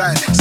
side.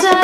真的。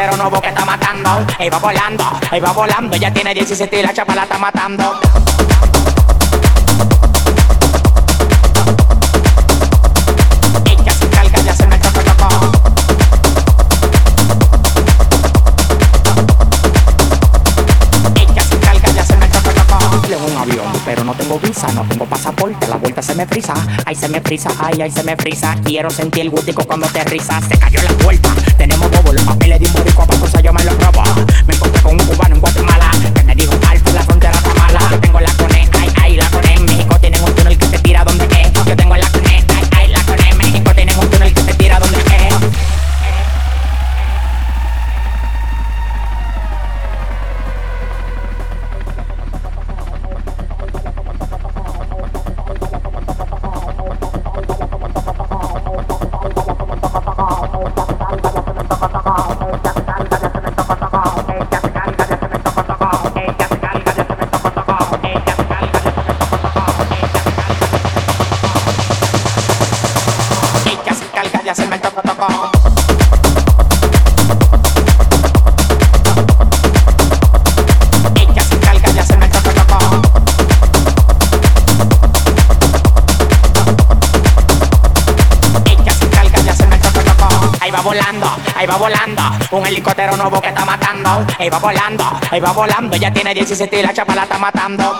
Helicóptero nuevo que está matando. Ahí va volando, ahí va volando, ya tiene 17 y la chapa la está matando. Visa, no tengo pasaporte, la vuelta se me frisa, ay se me frisa, ay ay se me frisa. Quiero sentir el gustico cuando te risa, se cayó la vuelta. Tenemos bobo, los papeles de un boricua, pa' cosa yo me los robo. Me encontré con un cubano en Guatemala, que me dijo alto la frontera está mala. Tengo la cone, ay ay la cone, en México tienen un túnel que te tira donde es. Yo tengo la cone, volando, un helicóptero nuevo que está matando. Ahí va volando, ahí va volando, ya tiene 17 y la chapa la está matando.